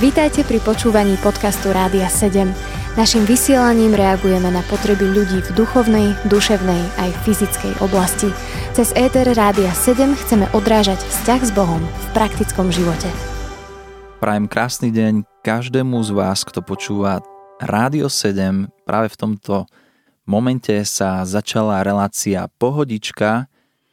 Vítajte pri počúvaní podcastu Rádia 7. Naším vysielaním reagujeme na potreby ľudí v duchovnej, duševnej aj fyzickej oblasti. Cez ETR Rádia 7 chceme odrážať vzťah s Bohom v praktickom živote. Prajem krásny deň každému z vás, kto počúva Rádio 7. Práve v tomto momente sa začala relácia Pohodička,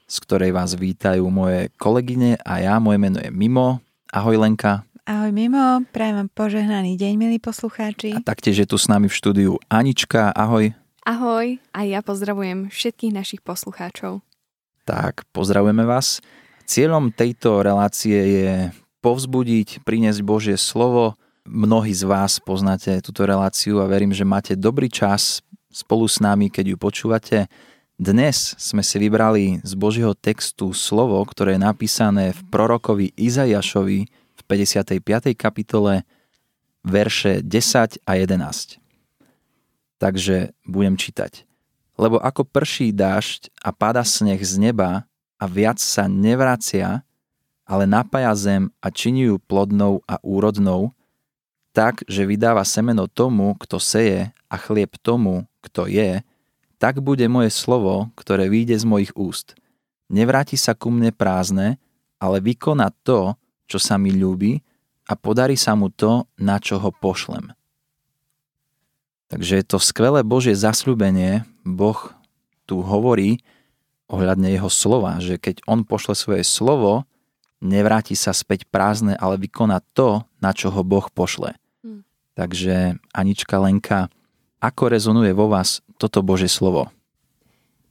z ktorej vás vítajú moje kolegyne a ja. Moje meno je Mimo. Ahoj Lenka. Ahoj Mimo, prajem vám požehnaný deň, milí poslucháči. A taktiež je tu s nami v štúdiu Anička, ahoj. Ahoj, a ja pozdravujem všetkých našich poslucháčov. Tak, pozdravujeme vás. Cieľom tejto relácie je povzbudiť, priniesť Božie slovo. Mnohí z vás poznáte túto reláciu a verím, že máte dobrý čas spolu s nami, keď ju počúvate. Dnes sme si vybrali z Božieho textu slovo, ktoré je napísané v prorokovi Izajašovi, 55. kapitole verše 10 a 11. Takže budem čítať. Lebo ako prší dážď a pada sneh z neba a viac sa nevracia, ale napája zem a činí ju plodnou a úrodnou, tak, že vydáva semeno tomu, kto seje a chlieb tomu, kto je, tak bude moje slovo, ktoré vyjde z mojich úst. Nevráti sa ku mne prázdne, ale vykoná to, čo sa mi ľúbi a podarí sa mu to, na čo ho pošlem. Takže je to skvelé Božie zasľúbenie. Boh tu hovorí ohľadne jeho slova, že keď on pošle svoje slovo, nevráti sa späť prázdne, ale vykoná to, na čo ho Boh pošle. Hmm. Takže Anička Lenka, ako rezonuje vo vás toto Božie slovo?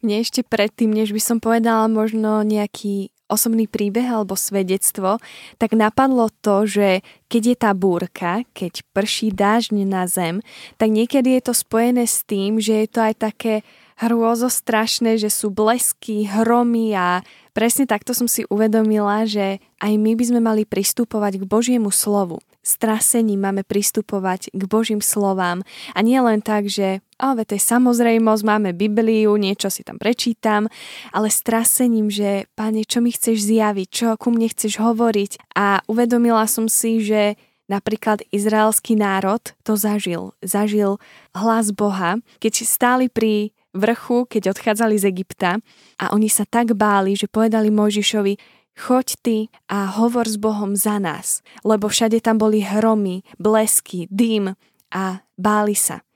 Mne ešte predtým, než by som povedala možno nejaký osobný príbeh alebo svedectvo, tak napadlo to, že keď je tá búrka, keď prší dážď na zem, tak niekedy je to spojené s tým, že je to aj také hrôzo strašné, že sú blesky, hromy a presne takto som si uvedomila, že aj my by sme mali pristupovať k Božiemu slovu strasením máme pristupovať k Božím slovám. A nie len tak, že ale to je samozrejmosť, máme Bibliu, niečo si tam prečítam, ale strasením, že Pane, čo mi chceš zjaviť, čo ku mne chceš hovoriť? A uvedomila som si, že Napríklad izraelský národ to zažil. Zažil hlas Boha, keď stáli pri vrchu, keď odchádzali z Egypta a oni sa tak báli, že povedali Mojžišovi, choď ty a hovor s Bohom za nás, lebo všade tam boli hromy, blesky, dým a báli sa.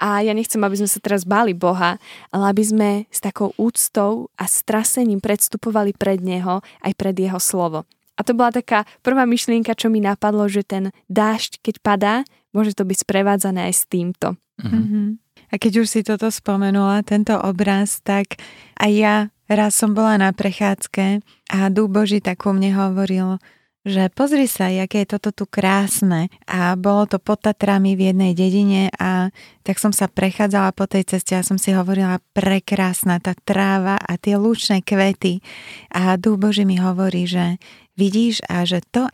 A ja nechcem, aby sme sa teraz báli Boha, ale aby sme s takou úctou a strasením predstupovali pred Neho aj pred Jeho slovo. A to bola taká prvá myšlienka, čo mi napadlo, že ten dážď, keď padá, môže to byť sprevádzané aj s týmto. Mm-hmm. A keď už si toto spomenula, tento obraz, tak aj ja Raz som bola na prechádzke a Duch Boží tak o mne hovoril, že pozri sa, aké je toto tu krásne. A bolo to pod Tatrami v jednej dedine a tak som sa prechádzala po tej ceste a som si hovorila, prekrásna tá tráva a tie lúčne kvety. A Duch Boží mi hovorí, že vidíš a že to,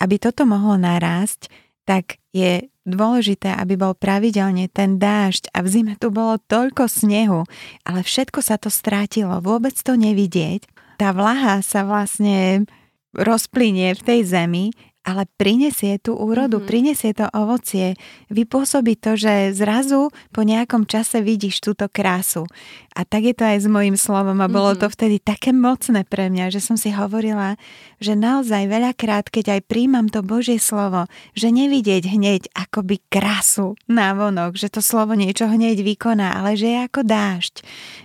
aby toto mohlo narásť, tak je dôležité, aby bol pravidelne ten dážď a v zime tu bolo toľko snehu, ale všetko sa to strátilo, vôbec to nevidieť. Tá vlaha sa vlastne rozplynie v tej zemi ale prinesie tú úrodu, mm-hmm. prinesie to ovocie, vypôsobí to, že zrazu po nejakom čase vidíš túto krásu. A tak je to aj s mojim slovom a bolo mm-hmm. to vtedy také mocné pre mňa, že som si hovorila, že naozaj veľakrát, keď aj príjmam to Božie slovo, že nevidieť hneď akoby krásu na vonok, že to slovo niečo hneď vykoná, ale že je ako dážď,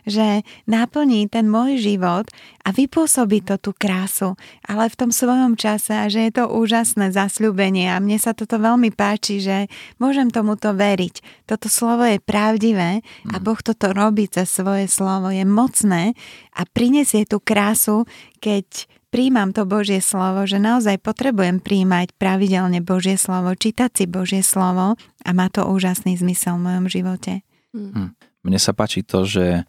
že naplní ten môj život a vypôsobí to tú krásu, ale v tom svojom čase a že je to úžasné zasľúbenie a mne sa toto veľmi páči, že môžem tomuto veriť. Toto slovo je pravdivé a mhm. Boh toto robí cez svoje slovo, je mocné a prinesie tú krásu, keď príjmam to Božie slovo, že naozaj potrebujem príjmať pravidelne Božie slovo, čítať si Božie slovo a má to úžasný zmysel v mojom živote. Hm. Mne sa páči to, že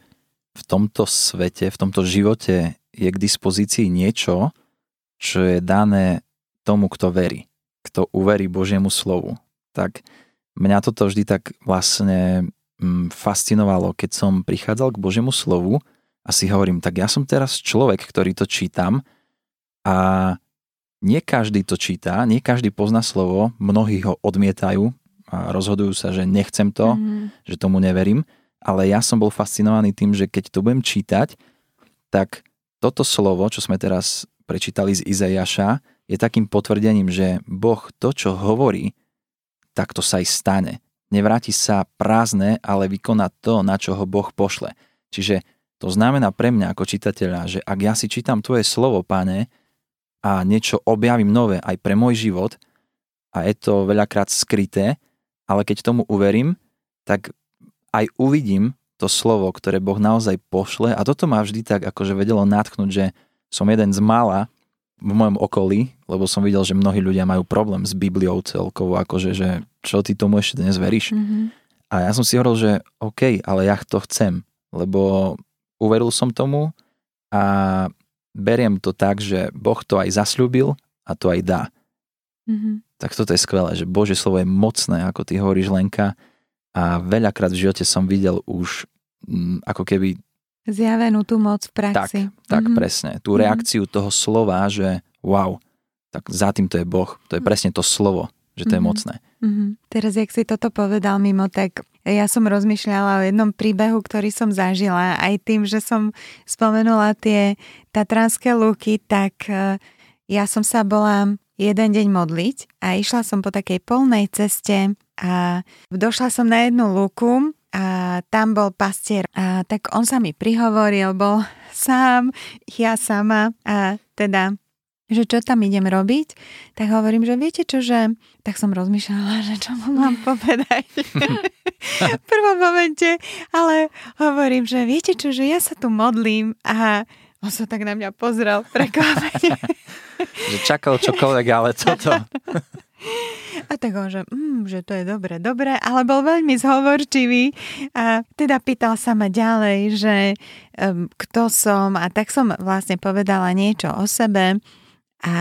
v tomto svete, v tomto živote je k dispozícii niečo, čo je dané tomu, kto verí, kto uverí Božiemu slovu. Tak mňa toto vždy tak vlastne mm, fascinovalo, keď som prichádzal k Božiemu slovu a si hovorím, tak ja som teraz človek, ktorý to čítam a nie každý to číta, nie každý pozná slovo, mnohí ho odmietajú a rozhodujú sa, že nechcem to, mm. že tomu neverím, ale ja som bol fascinovaný tým, že keď to budem čítať, tak toto slovo, čo sme teraz prečítali z Izajaša, je takým potvrdením, že Boh to, čo hovorí, tak to sa aj stane. Nevráti sa prázdne, ale vykoná to, na čo ho Boh pošle. Čiže to znamená pre mňa ako čitateľa, že ak ja si čítam tvoje slovo, pane, a niečo objavím nové aj pre môj život, a je to veľakrát skryté, ale keď tomu uverím, tak aj uvidím to slovo, ktoré Boh naozaj pošle a toto ma vždy tak akože vedelo natchnúť, že som jeden z mála, v mojom okolí, lebo som videl, že mnohí ľudia majú problém s Bibliou celkovo, akože, že čo ty tomu ešte dnes veríš. Mm-hmm. A ja som si hovoril, že OK, ale ja to chcem, lebo uveril som tomu a beriem to tak, že Boh to aj zasľúbil a to aj dá. Mm-hmm. Tak toto je skvelé, že Bože slovo je mocné, ako ty hovoríš Lenka a veľakrát v živote som videl už mm, ako keby Zjavenú tú moc v praxi. Tak, tak mm-hmm. presne. Tú mm-hmm. reakciu toho slova, že wow, tak za tým to je Boh. To je mhm. presne to slovo, že to mm-hmm. je mhm. mocné. Mm-hmm. Teraz, jak si toto povedal mimo, tak ja som rozmýšľala o jednom príbehu, ktorý som zažila. Aj tým, že som spomenula tie tatranské lúky, tak e, ja som sa bola jeden deň modliť a išla som po takej polnej ceste a došla som na jednu lúku a tam bol pastier a tak on sa mi prihovoril, bol sám, ja sama a teda že čo tam idem robiť, tak hovorím, že viete čo, že tak som rozmýšľala, že čo mu mám povedať v prvom momente, ale hovorím, že viete čo, že ja sa tu modlím a on sa tak na mňa pozrel prekvapene. že čakal čokoľvek, ale toto. A tak on, že, mm, že to je dobre, dobre, ale bol veľmi zhovorčivý a teda pýtal sa ma ďalej, že um, kto som a tak som vlastne povedala niečo o sebe a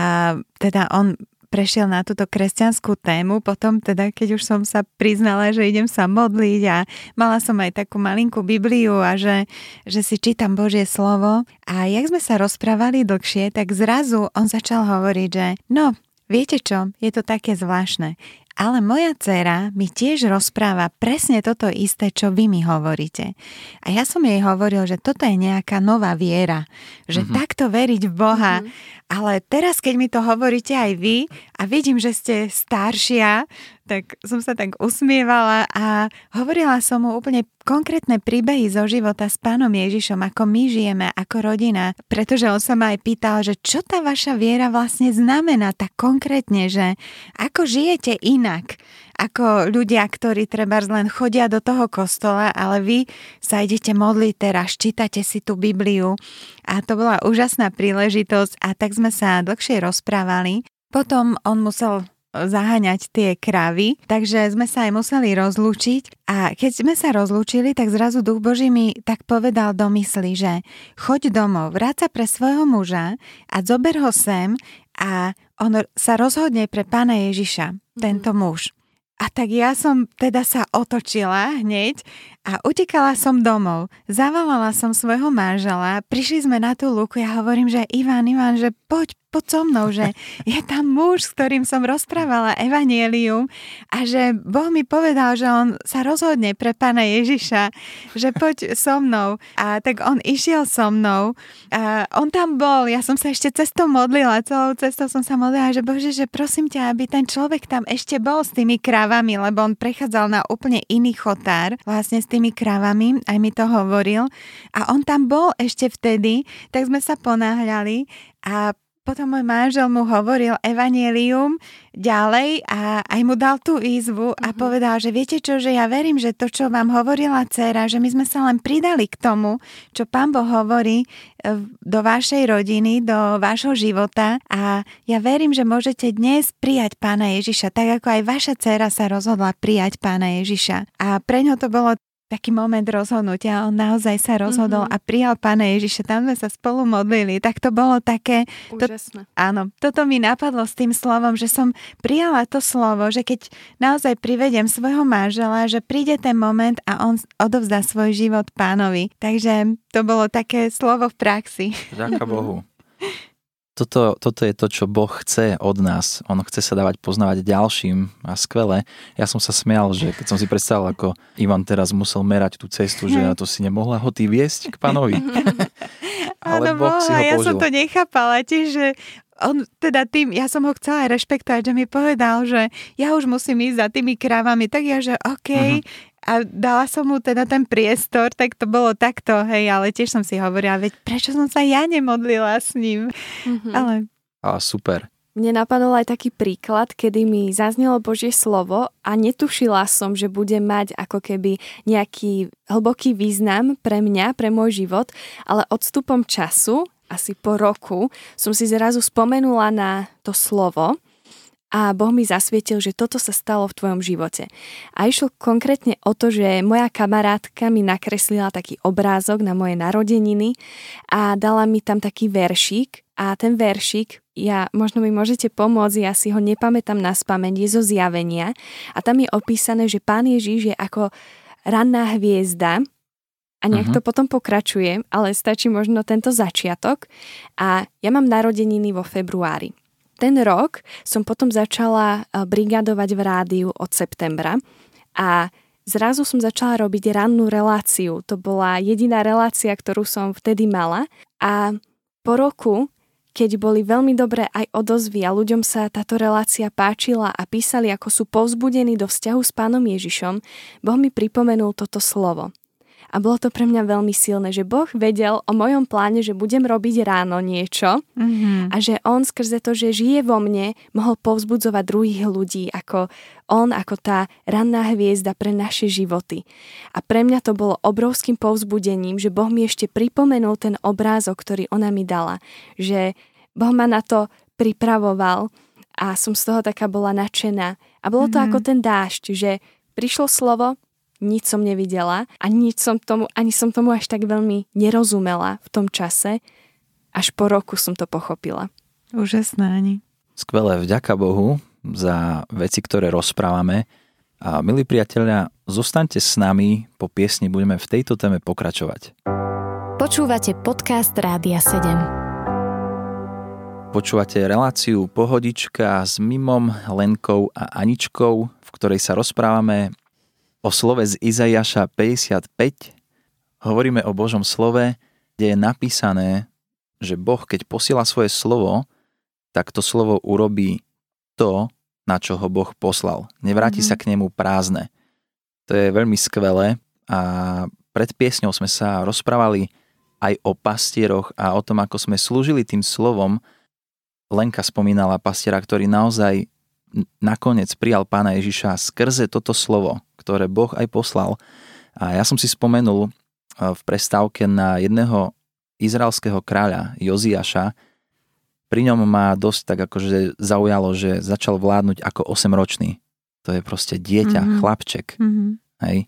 teda on prešiel na túto kresťanskú tému, potom teda, keď už som sa priznala, že idem sa modliť a mala som aj takú malinkú Bibliu a že, že si čítam Božie slovo. A jak sme sa rozprávali dlhšie, tak zrazu on začal hovoriť, že no, Viete čo, je to také zvláštne, ale moja dcéra mi tiež rozpráva presne toto isté, čo vy mi hovoríte. A ja som jej hovoril, že toto je nejaká nová viera, že mm-hmm. takto veriť v Boha. Mm-hmm. Ale teraz, keď mi to hovoríte aj vy a vidím, že ste staršia, tak som sa tak usmievala a hovorila som mu úplne konkrétne príbehy zo života s pánom Ježišom, ako my žijeme, ako rodina, pretože on sa ma aj pýtal, že čo tá vaša viera vlastne znamená tak konkrétne, že ako žijete inak, ako ľudia, ktorí treba len chodia do toho kostola, ale vy sa idete modliť teraz, čítate si tú Bibliu a to bola úžasná príležitosť a tak sme sa dlhšie rozprávali. Potom on musel zaháňať tie kravy, takže sme sa aj museli rozlúčiť. A keď sme sa rozlúčili, tak zrazu Duch Boží mi tak povedal do mysli, že choď domov, vráca pre svojho muža a zober ho sem a on sa rozhodne pre pána Ježiša, tento muž. A tak ja som teda sa otočila hneď a utekala som domov. Zavolala som svojho manžela, prišli sme na tú luku, ja hovorím, že Ivan, Ivan, že poď, poď so mnou, že je tam muž, s ktorým som rozprávala evanielium a že Boh mi povedal, že on sa rozhodne pre pána Ježiša, že poď so mnou. A tak on išiel so mnou a on tam bol, ja som sa ešte cestou modlila, celou cestou som sa modlila, že Bože, že prosím ťa, aby ten človek tam ešte bol s tými krávami, lebo on prechádzal na úplne iný chotár, vlastne s tými kravami, aj mi to hovoril. A on tam bol ešte vtedy, tak sme sa ponáhľali a potom môj manžel mu hovoril evanielium ďalej a aj mu dal tú výzvu a mm-hmm. povedal, že viete čo, že ja verím, že to, čo vám hovorila dcera, že my sme sa len pridali k tomu, čo pán Boh hovorí e, do vašej rodiny, do vášho života a ja verím, že môžete dnes prijať pána Ježiša, tak ako aj vaša dcera sa rozhodla prijať pána Ježiša. A pre ňo to bolo taký moment rozhodnutia. On naozaj sa rozhodol mm-hmm. a prijal Pána Ježiša. Tam sme sa spolu modlili. Tak to bolo také... Úžasné. To, áno, toto mi napadlo s tým slovom, že som prijala to slovo, že keď naozaj privedem svojho manžela, že príde ten moment a on odovzdá svoj život pánovi. Takže to bolo také slovo v praxi. Ďakujem Bohu. Toto, toto je to, čo Boh chce od nás. On chce sa dávať poznávať ďalším a skvelé. Ja som sa smial, že keď som si predstavil, ako Ivan teraz musel merať tú cestu, že to si nemohla ho ty viesť k pánovi. Ale Áno, boh si ho ja som to nechápala tiež, že on teda tým, ja som ho chcela aj rešpektovať, že mi povedal, že ja už musím ísť za tými krávami, tak ja, že OK, uh-huh. A dala som mu teda ten priestor, tak to bolo takto, hej, ale tiež som si hovorila, veď prečo som sa ja nemodlila s ním, uh-huh. ale... A super. Mne napadol aj taký príklad, kedy mi zaznelo Božie slovo a netušila som, že bude mať ako keby nejaký hlboký význam pre mňa, pre môj život, ale odstupom času asi po roku som si zrazu spomenula na to slovo a Boh mi zasvietil, že toto sa stalo v tvojom živote. A išlo konkrétne o to, že moja kamarátka mi nakreslila taký obrázok na moje narodeniny a dala mi tam taký veršík a ten veršík, ja, možno mi môžete pomôcť, ja si ho nepamätám na spameň, je zo zjavenia a tam je opísané, že Pán Ježíš je ako ranná hviezda, a nech uh-huh. to potom pokračuje, ale stačí možno tento začiatok. A ja mám narodeniny vo februári. Ten rok som potom začala eh, brigadovať v rádiu od septembra a zrazu som začala robiť rannú reláciu. To bola jediná relácia, ktorú som vtedy mala a po roku keď boli veľmi dobré aj odozvy a ľuďom sa táto relácia páčila a písali, ako sú povzbudení do vzťahu s pánom Ježišom, Boh mi pripomenul toto slovo. A bolo to pre mňa veľmi silné, že Boh vedel o mojom pláne, že budem robiť ráno niečo mm-hmm. a že On skrze to, že žije vo mne, mohol povzbudzovať druhých ľudí, ako On, ako tá ranná hviezda pre naše životy. A pre mňa to bolo obrovským povzbudením, že Boh mi ešte pripomenul ten obrázok, ktorý ona mi dala. Že Boh ma na to pripravoval a som z toho taká bola nadšená. A bolo to mm-hmm. ako ten dážď, že prišlo slovo, nič som nevidela a nič som tomu, ani som tomu až tak veľmi nerozumela v tom čase. Až po roku som to pochopila. Úžasné, Ani. Skvelé, vďaka Bohu za veci, ktoré rozprávame. A milí priatelia, zostaňte s nami, po piesni budeme v tejto téme pokračovať. Počúvate podcast Rádia 7. Počúvate reláciu Pohodička s Mimom, Lenkou a Aničkou, v ktorej sa rozprávame o slove z Izajaša 55. Hovoríme o Božom slove, kde je napísané, že Boh, keď posiela svoje slovo, tak to slovo urobí to, na čo ho Boh poslal. Nevráti mm-hmm. sa k nemu prázdne. To je veľmi skvelé a pred piesňou sme sa rozprávali aj o pastieroch a o tom, ako sme slúžili tým slovom. Lenka spomínala pastiera, ktorý naozaj nakoniec prijal pána Ježiša skrze toto slovo, ktoré Boh aj poslal. A ja som si spomenul e, v prestávke na jedného izraelského kráľa Joziaša. Pri ňom ma dosť tak akože zaujalo, že začal vládnuť ako 8-ročný. To je proste dieťa, mm-hmm. chlapček. Mm-hmm. Hej?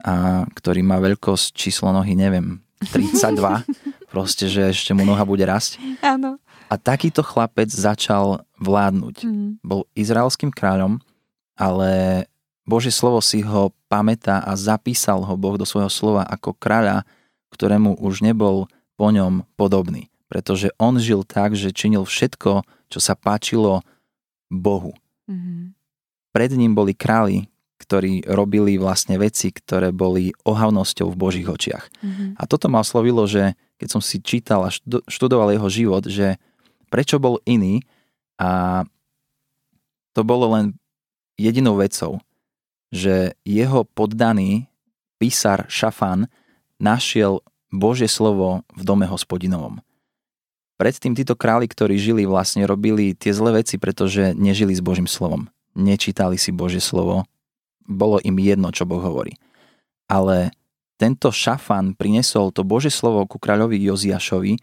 A, ktorý má veľkosť číslo nohy, neviem, 32. proste, že ešte mu noha bude rasť. Áno. A takýto chlapec začal vládnuť. Mm. Bol izraelským kráľom, ale Božie slovo si ho pamätá a zapísal ho Boh do svojho slova ako kráľa, ktorému už nebol po ňom podobný. Pretože on žil tak, že činil všetko, čo sa páčilo Bohu. Mm-hmm. Pred ním boli králi, ktorí robili vlastne veci, ktoré boli ohavnosťou v Božích očiach. Mm-hmm. A toto ma oslovilo, že keď som si čítal a študoval jeho život, že prečo bol iný a to bolo len jedinou vecou, že jeho poddaný písar Šafan našiel Božie slovo v dome hospodinovom. Predtým títo králi, ktorí žili, vlastne robili tie zlé veci, pretože nežili s Božím slovom. Nečítali si Božie slovo. Bolo im jedno, čo Boh hovorí. Ale tento Šafan prinesol to Božie slovo ku kráľovi Joziašovi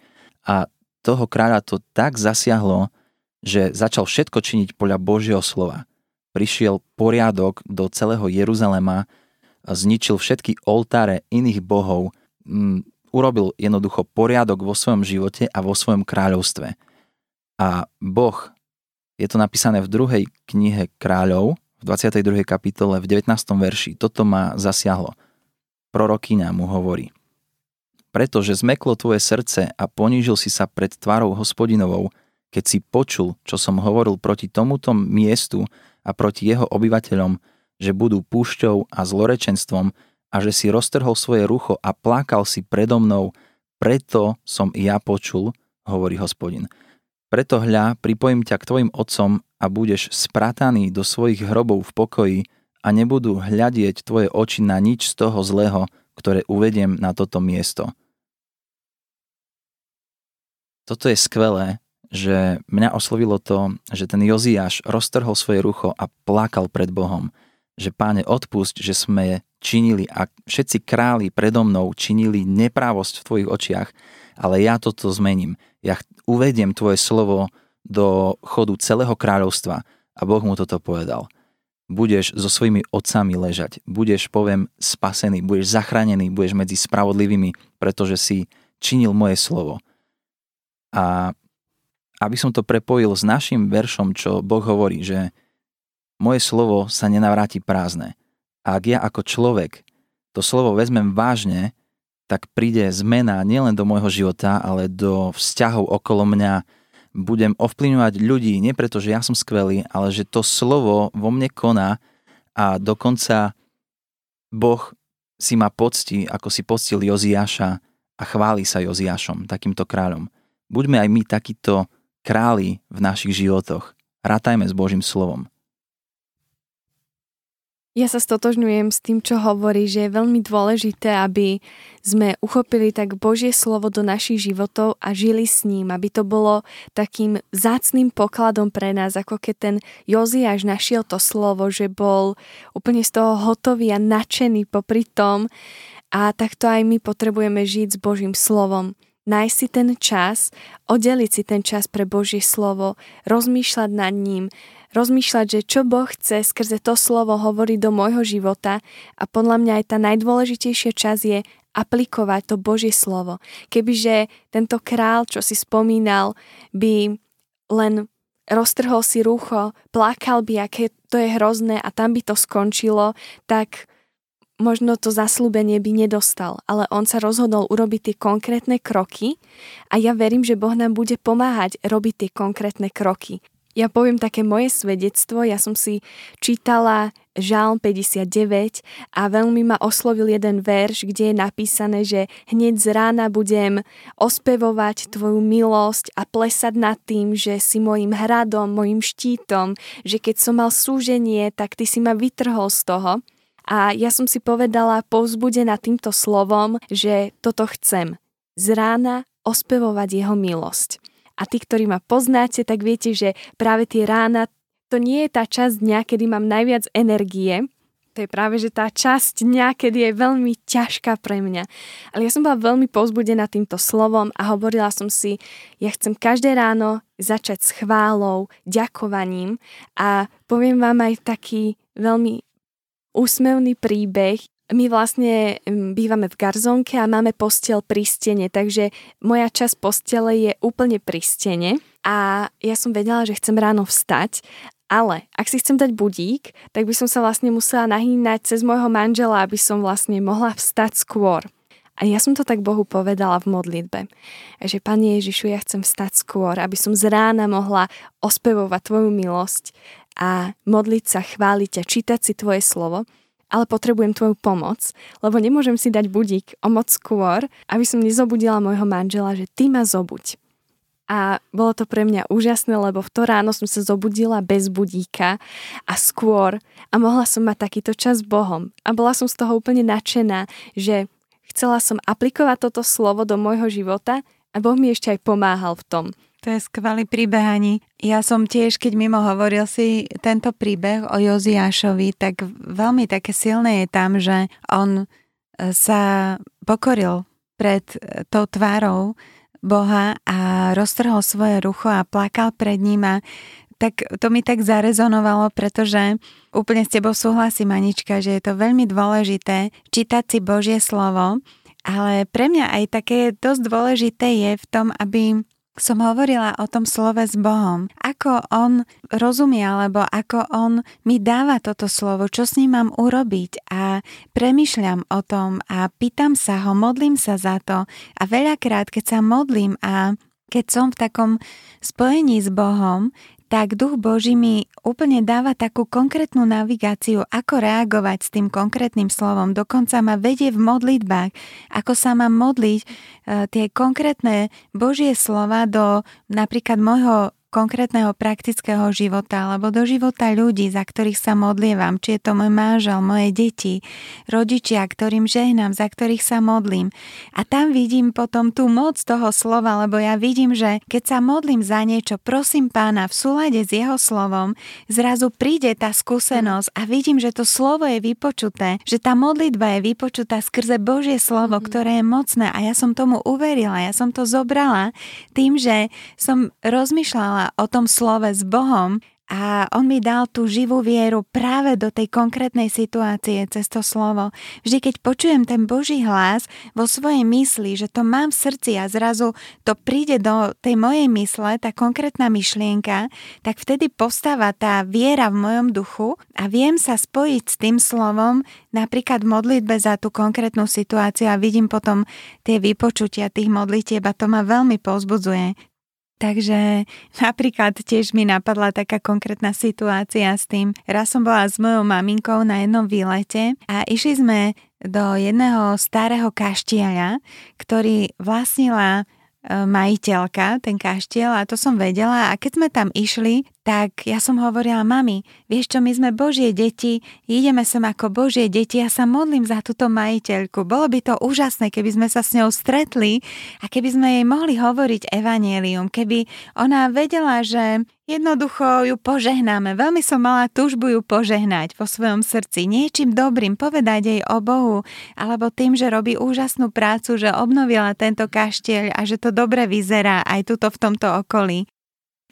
a toho kráľa to tak zasiahlo, že začal všetko činiť podľa Božieho slova prišiel poriadok do celého Jeruzalema, zničil všetky oltáre iných bohov, m, urobil jednoducho poriadok vo svojom živote a vo svojom kráľovstve. A Boh, je to napísané v druhej knihe kráľov, v 22. kapitole, v 19. verši, toto ma zasiahlo. Prorokyňa mu hovorí, pretože zmeklo tvoje srdce a ponížil si sa pred tvárou hospodinovou, keď si počul, čo som hovoril proti tomuto miestu a proti jeho obyvateľom, že budú púšťou a zlorečenstvom a že si roztrhol svoje rucho a plakal si predo mnou, preto som ja počul, hovorí hospodin. Preto hľa, pripojím ťa k tvojim otcom a budeš sprataný do svojich hrobov v pokoji a nebudú hľadieť tvoje oči na nič z toho zlého, ktoré uvediem na toto miesto. Toto je skvelé, že mňa oslovilo to, že ten Joziáš roztrhol svoje rucho a plakal pred Bohom, že páne odpusť, že sme činili a všetci králi predo mnou činili neprávosť v tvojich očiach, ale ja toto zmením. Ja uvediem tvoje slovo do chodu celého kráľovstva a Boh mu toto povedal. Budeš so svojimi otcami ležať, budeš, poviem, spasený, budeš zachránený, budeš medzi spravodlivými, pretože si činil moje slovo. A aby som to prepojil s našim veršom, čo Boh hovorí, že moje slovo sa nenavráti prázdne. A ak ja ako človek to slovo vezmem vážne, tak príde zmena nielen do môjho života, ale do vzťahov okolo mňa. Budem ovplyvňovať ľudí, nie preto, že ja som skvelý, ale že to slovo vo mne koná a dokonca Boh si ma poctí, ako si poctil Joziáša a chváli sa Joziášom, takýmto kráľom. Buďme aj my takíto králi v našich životoch. Rátajme s Božím slovom. Ja sa stotožňujem s tým, čo hovorí, že je veľmi dôležité, aby sme uchopili tak Božie slovo do našich životov a žili s ním, aby to bolo takým zácným pokladom pre nás, ako keď ten Joziáš našiel to slovo, že bol úplne z toho hotový a nadšený popri tom a takto aj my potrebujeme žiť s Božím slovom nájsť si ten čas, oddeliť si ten čas pre Božie slovo, rozmýšľať nad ním, rozmýšľať, že čo Boh chce skrze to slovo hovoriť do môjho života a podľa mňa aj tá najdôležitejšia čas je aplikovať to Božie slovo. Kebyže tento král, čo si spomínal, by len roztrhol si rúcho, plakal by, aké to je hrozné a tam by to skončilo, tak možno to zaslúbenie by nedostal, ale on sa rozhodol urobiť tie konkrétne kroky a ja verím, že Boh nám bude pomáhať robiť tie konkrétne kroky. Ja poviem také moje svedectvo, ja som si čítala Žálm 59 a veľmi ma oslovil jeden verš, kde je napísané, že hneď z rána budem ospevovať tvoju milosť a plesať nad tým, že si mojim hradom, mojim štítom, že keď som mal súženie, tak ty si ma vytrhol z toho. A ja som si povedala povzbudená týmto slovom, že toto chcem. Z rána ospevovať jeho milosť. A tí, ktorí ma poznáte, tak viete, že práve tie rána, to nie je tá časť dňa, kedy mám najviac energie, to je práve, že tá časť dňa, kedy je veľmi ťažká pre mňa. Ale ja som bola veľmi pozbudená týmto slovom a hovorila som si, ja chcem každé ráno začať s chválou, ďakovaním a poviem vám aj taký veľmi úsmevný príbeh. My vlastne bývame v garzonke a máme postel pri stene, takže moja časť postele je úplne pri stene a ja som vedela, že chcem ráno vstať ale ak si chcem dať budík, tak by som sa vlastne musela nahýnať cez môjho manžela, aby som vlastne mohla vstať skôr. A ja som to tak Bohu povedala v modlitbe, že Pane Ježišu, ja chcem vstať skôr, aby som z rána mohla ospevovať Tvoju milosť a modliť sa, chváliť a čítať si tvoje slovo, ale potrebujem tvoju pomoc, lebo nemôžem si dať budík o moc skôr, aby som nezobudila môjho manžela, že ty ma zobuď. A bolo to pre mňa úžasné, lebo v to ráno som sa zobudila bez budíka a skôr a mohla som mať takýto čas s Bohom. A bola som z toho úplne nadšená, že chcela som aplikovať toto slovo do môjho života a Boh mi ešte aj pomáhal v tom. To je skvelý príbeh, Ani. Ja som tiež, keď mimo hovoril si tento príbeh o Joziášovi, tak veľmi také silné je tam, že on e, sa pokoril pred e, tou tvárou Boha a roztrhol svoje rucho a plakal pred ním a tak to mi tak zarezonovalo, pretože úplne s tebou súhlasím, Anička, že je to veľmi dôležité čítať si Božie slovo, ale pre mňa aj také dosť dôležité je v tom, aby som hovorila o tom slove s Bohom. Ako on rozumie, alebo ako on mi dáva toto slovo, čo s ním mám urobiť a premyšľam o tom a pýtam sa ho, modlím sa za to a veľakrát, keď sa modlím a keď som v takom spojení s Bohom, tak Duch Boží mi úplne dáva takú konkrétnu navigáciu, ako reagovať s tým konkrétnym slovom. Dokonca ma vedie v modlitbách, ako sa mám modliť e, tie konkrétne Božie slova do napríklad môjho konkrétneho praktického života alebo do života ľudí, za ktorých sa modlievam, či je to môj manžel, moje deti, rodičia, ktorým žehnám, za ktorých sa modlím. A tam vidím potom tú moc toho slova, lebo ja vidím, že keď sa modlím za niečo, prosím pána v súlade s jeho slovom, zrazu príde tá skúsenosť a vidím, že to slovo je vypočuté, že tá modlitba je vypočutá skrze Božie slovo, mm-hmm. ktoré je mocné a ja som tomu uverila, ja som to zobrala tým, že som rozmýšľala rozprával o tom slove s Bohom a on mi dal tú živú vieru práve do tej konkrétnej situácie cez to slovo. Vždy, keď počujem ten Boží hlas vo svojej mysli, že to mám v srdci a zrazu to príde do tej mojej mysle, tá konkrétna myšlienka, tak vtedy postáva tá viera v mojom duchu a viem sa spojiť s tým slovom napríklad v modlitbe za tú konkrétnu situáciu a vidím potom tie vypočutia tých modlitieb a to ma veľmi pozbudzuje. Takže napríklad tiež mi napadla taká konkrétna situácia s tým. Raz som bola s mojou maminkou na jednom výlete a išli sme do jedného starého kaštieľa, ktorý vlastnila E, majiteľka, ten kaštiel a to som vedela a keď sme tam išli, tak ja som hovorila, mami, vieš čo, my sme Božie deti, ideme sem ako Božie deti, ja sa modlím za túto majiteľku. Bolo by to úžasné, keby sme sa s ňou stretli a keby sme jej mohli hovoriť evanelium, keby ona vedela, že Jednoducho ju požehnáme. Veľmi som mala túžbu ju požehnať vo svojom srdci. Niečím dobrým povedať jej o Bohu, alebo tým, že robí úžasnú prácu, že obnovila tento kaštieľ a že to dobre vyzerá aj tuto v tomto okolí.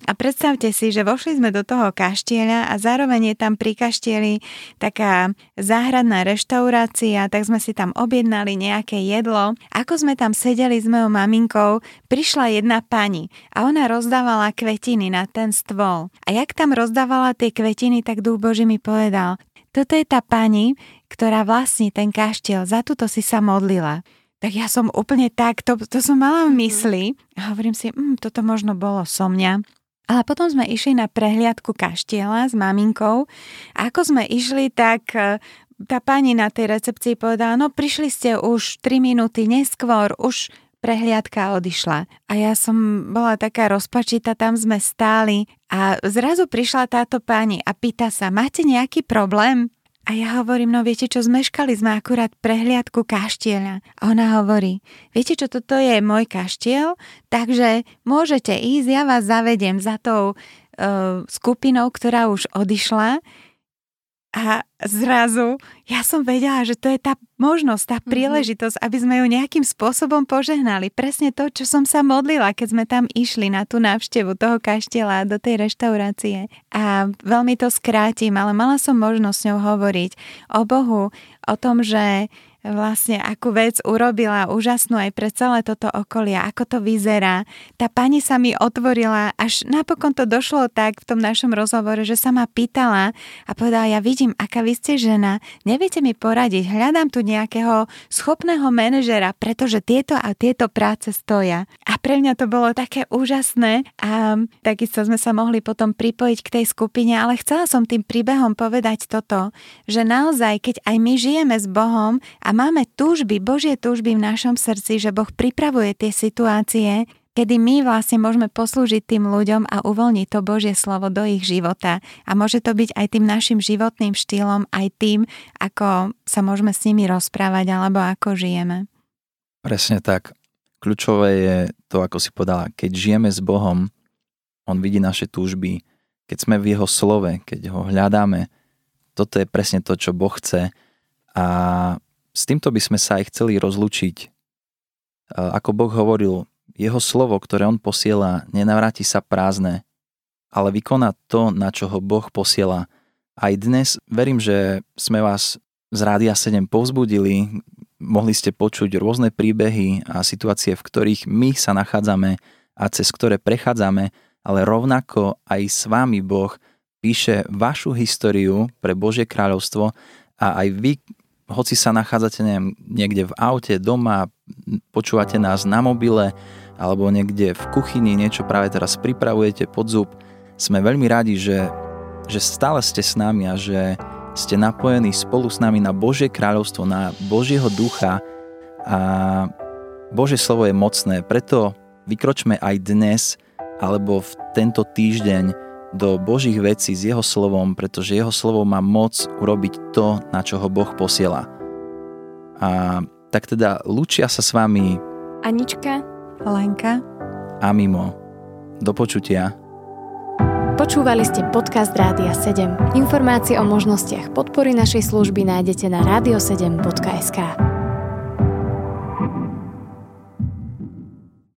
A predstavte si, že vošli sme do toho kaštieľa a zároveň je tam pri kaštieli taká záhradná reštaurácia, tak sme si tam objednali nejaké jedlo. Ako sme tam sedeli s mojou maminkou, prišla jedna pani a ona rozdávala kvetiny na ten stôl. A jak tam rozdávala tie kvetiny, tak Duch Boží mi povedal, toto je tá pani, ktorá vlastní ten kaštiel, za túto si sa modlila. Tak ja som úplne tak, to, to som mala v mysli a hovorím si, mm, toto možno bolo so mňa. Ale potom sme išli na prehliadku kaštiela s maminkou. A ako sme išli, tak e, tá pani na tej recepcii povedala, no prišli ste už 3 minúty neskôr, už prehliadka odišla. A ja som bola taká rozpačitá, tam sme stáli a zrazu prišla táto pani a pýta sa, máte nejaký problém? A ja hovorím, no viete čo, zmeškali sme akurát prehliadku kaštieľa. A ona hovorí, viete čo, toto je môj kaštiel, takže môžete ísť, ja vás zavediem za tou uh, skupinou, ktorá už odišla a zrazu ja som vedela, že to je tá možnosť, tá mhm. príležitosť, aby sme ju nejakým spôsobom požehnali. Presne to, čo som sa modlila, keď sme tam išli na tú návštevu toho kaštela do tej reštaurácie. A veľmi to skrátim, ale mala som možnosť s ňou hovoriť o Bohu, o tom, že vlastne akú vec urobila úžasnú aj pre celé toto okolie, ako to vyzerá. Tá pani sa mi otvorila, až napokon to došlo tak v tom našom rozhovore, že sa ma pýtala a povedala, ja vidím, aká vy ste žena, neviete mi poradiť, hľadám tu nejakého schopného manažera, pretože tieto a tieto práce stoja. A pre mňa to bolo také úžasné a takisto sme sa mohli potom pripojiť k tej skupine, ale chcela som tým príbehom povedať toto, že naozaj, keď aj my žijeme s Bohom a máme túžby, Božie túžby v našom srdci, že Boh pripravuje tie situácie, kedy my vlastne môžeme poslúžiť tým ľuďom a uvoľniť to Božie slovo do ich života. A môže to byť aj tým našim životným štýlom, aj tým, ako sa môžeme s nimi rozprávať alebo ako žijeme. Presne tak. Kľúčové je to, ako si povedala, keď žijeme s Bohom, On vidí naše túžby, keď sme v Jeho slove, keď ho hľadáme, toto je presne to, čo Boh chce a s týmto by sme sa aj chceli rozlučiť. Ako Boh hovoril, jeho slovo, ktoré on posiela, nenavráti sa prázdne, ale vykoná to, na čo ho Boh posiela. Aj dnes verím, že sme vás z Rádia 7 povzbudili, mohli ste počuť rôzne príbehy a situácie, v ktorých my sa nachádzame a cez ktoré prechádzame, ale rovnako aj s vami Boh píše vašu históriu pre Božie kráľovstvo a aj vy hoci sa nachádzate neviem, niekde v aute, doma, počúvate nás na mobile, alebo niekde v kuchyni niečo práve teraz pripravujete pod zub, sme veľmi radi, že, že stále ste s nami a že ste napojení spolu s nami na Božie kráľovstvo, na Božieho ducha. A Božie slovo je mocné, preto vykročme aj dnes alebo v tento týždeň do Božích vecí s Jeho slovom, pretože Jeho slovo má moc urobiť to, na čo ho Boh posiela. A tak teda lučia sa s vami Anička, Lenka a Mimo. Do počutia. Počúvali ste podcast Rádia 7. Informácie o možnostiach podpory našej služby nájdete na radio7.sk.